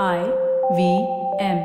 I V M.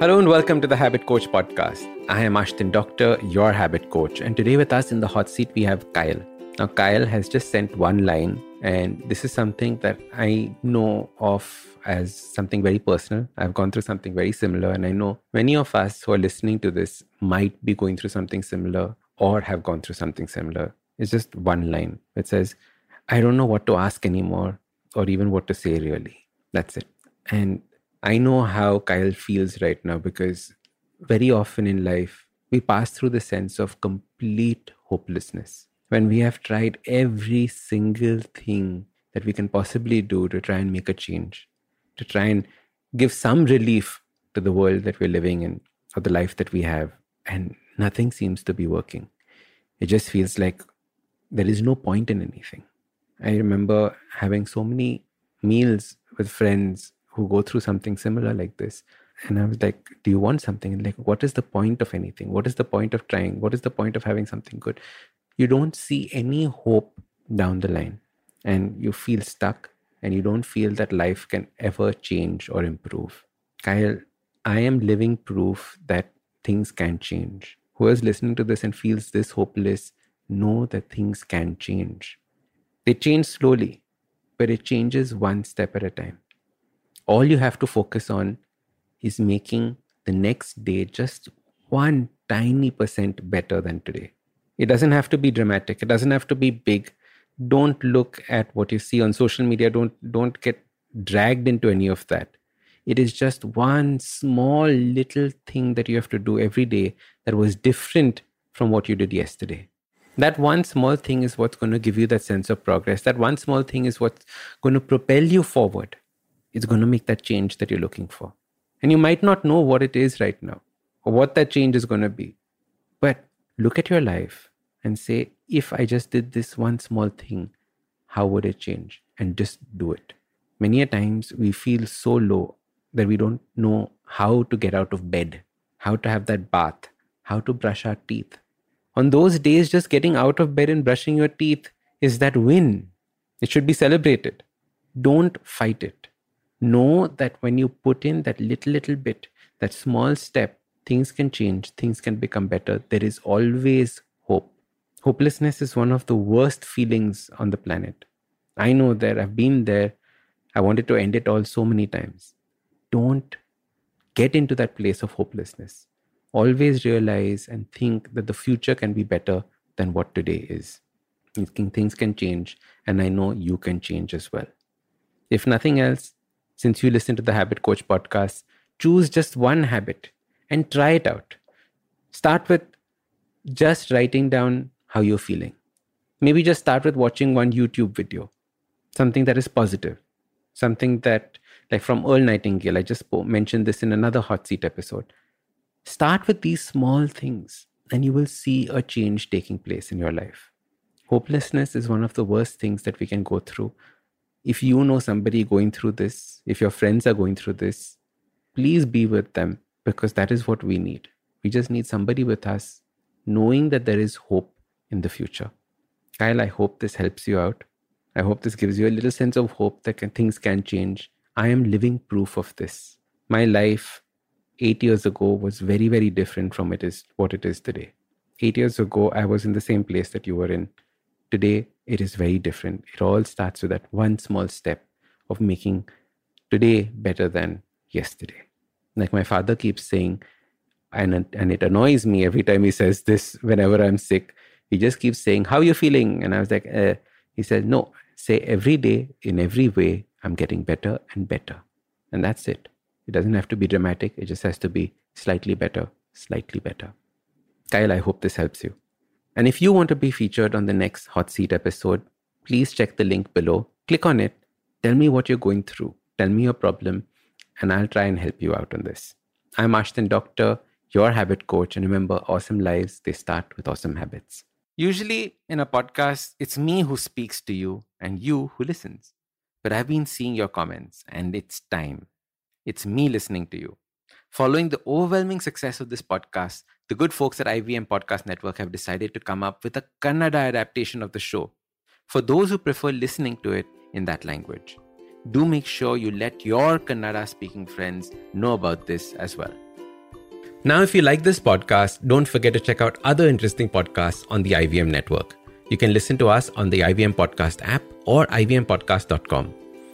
Hello and welcome to the Habit Coach podcast. I am Ashdin Doctor, your habit coach, and today with us in the hot seat we have Kyle. Now, Kyle has just sent one line, and this is something that I know of as something very personal. I've gone through something very similar, and I know many of us who are listening to this might be going through something similar or have gone through something similar. It's just one line. It says, I don't know what to ask anymore or even what to say, really. That's it. And I know how Kyle feels right now because very often in life, we pass through the sense of complete hopelessness when we have tried every single thing that we can possibly do to try and make a change, to try and give some relief to the world that we're living in or the life that we have, and nothing seems to be working. It just feels like there is no point in anything. I remember having so many meals with friends who go through something similar like this. And I was like, Do you want something? And like, what is the point of anything? What is the point of trying? What is the point of having something good? You don't see any hope down the line and you feel stuck and you don't feel that life can ever change or improve. Kyle, I am living proof that things can change. Who is listening to this and feels this hopeless, know that things can change. They change slowly, but it changes one step at a time. All you have to focus on is making the next day just one tiny percent better than today. It doesn't have to be dramatic, it doesn't have to be big. Don't look at what you see on social media, don't, don't get dragged into any of that. It is just one small little thing that you have to do every day that was different from what you did yesterday. That one small thing is what's going to give you that sense of progress. That one small thing is what's going to propel you forward. It's going to make that change that you're looking for. And you might not know what it is right now or what that change is going to be. But look at your life and say, if I just did this one small thing, how would it change? And just do it. Many a times we feel so low that we don't know how to get out of bed, how to have that bath, how to brush our teeth, on those days, just getting out of bed and brushing your teeth is that win. It should be celebrated. Don't fight it. Know that when you put in that little, little bit, that small step, things can change, things can become better. There is always hope. Hopelessness is one of the worst feelings on the planet. I know that I've been there. I wanted to end it all so many times. Don't get into that place of hopelessness always realize and think that the future can be better than what today is. Things can change, and I know you can change as well. If nothing else, since you listen to the Habit Coach podcast, choose just one habit and try it out. Start with just writing down how you're feeling. Maybe just start with watching one YouTube video, something that is positive, something that, like from Earl Nightingale, I just mentioned this in another hot seat episode Start with these small things and you will see a change taking place in your life. Hopelessness is one of the worst things that we can go through. If you know somebody going through this, if your friends are going through this, please be with them because that is what we need. We just need somebody with us knowing that there is hope in the future. Kyle, I hope this helps you out. I hope this gives you a little sense of hope that can, things can change. I am living proof of this. My life eight years ago was very, very different from it is what it is today. Eight years ago, I was in the same place that you were in. Today, it is very different. It all starts with that one small step of making today better than yesterday. Like my father keeps saying, and, and it annoys me every time he says this whenever I'm sick. He just keeps saying, How are you feeling? And I was like, uh, He said, No, say every day, in every way, I'm getting better and better. And that's it. It doesn't have to be dramatic, it just has to be slightly better, slightly better. Kyle, I hope this helps you. And if you want to be featured on the next Hot Seat episode, please check the link below. Click on it. Tell me what you're going through. Tell me your problem, and I'll try and help you out on this. I'm Ashdin Doctor, your habit coach. And remember, awesome lives, they start with awesome habits. Usually in a podcast, it's me who speaks to you and you who listens. But I've been seeing your comments, and it's time. It's me listening to you. Following the overwhelming success of this podcast, the good folks at IVM Podcast Network have decided to come up with a Kannada adaptation of the show for those who prefer listening to it in that language. Do make sure you let your Kannada speaking friends know about this as well. Now, if you like this podcast, don't forget to check out other interesting podcasts on the IVM network. You can listen to us on the IVM Podcast app or ivmpodcast.com.